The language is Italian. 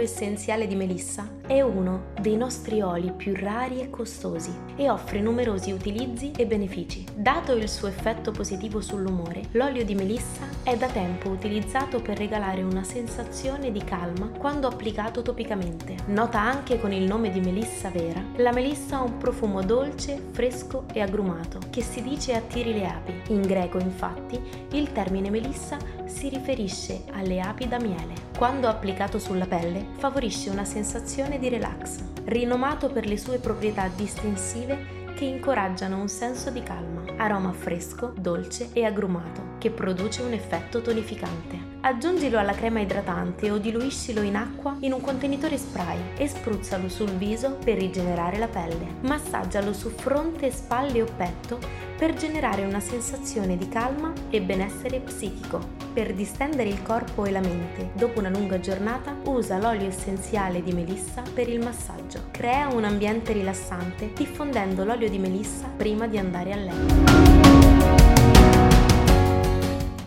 essenziale di melissa è uno dei nostri oli più rari e costosi e offre numerosi utilizzi e benefici. Dato il suo effetto positivo sull'umore, l'olio di melissa è da tempo utilizzato per regalare una sensazione di calma quando applicato topicamente. Nota anche con il nome di melissa vera, la melissa ha un profumo dolce, fresco e agrumato che si dice attiri le api. In greco, infatti, il termine melissa si riferisce alle api da miele. Quando applicato sulla pelle, favorisce una sensazione di relax, rinomato per le sue proprietà distensive che incoraggiano un senso di calma, aroma fresco, dolce e agrumato, che produce un effetto tonificante. Aggiungilo alla crema idratante o diluiscilo in acqua in un contenitore spray e spruzzalo sul viso per rigenerare la pelle. Massaggialo su fronte, spalle o petto per generare una sensazione di calma e benessere psichico. Per distendere il corpo e la mente dopo una lunga giornata, usa l'olio essenziale di melissa per il massaggio. Crea un ambiente rilassante diffondendo l'olio di melissa prima di andare a letto.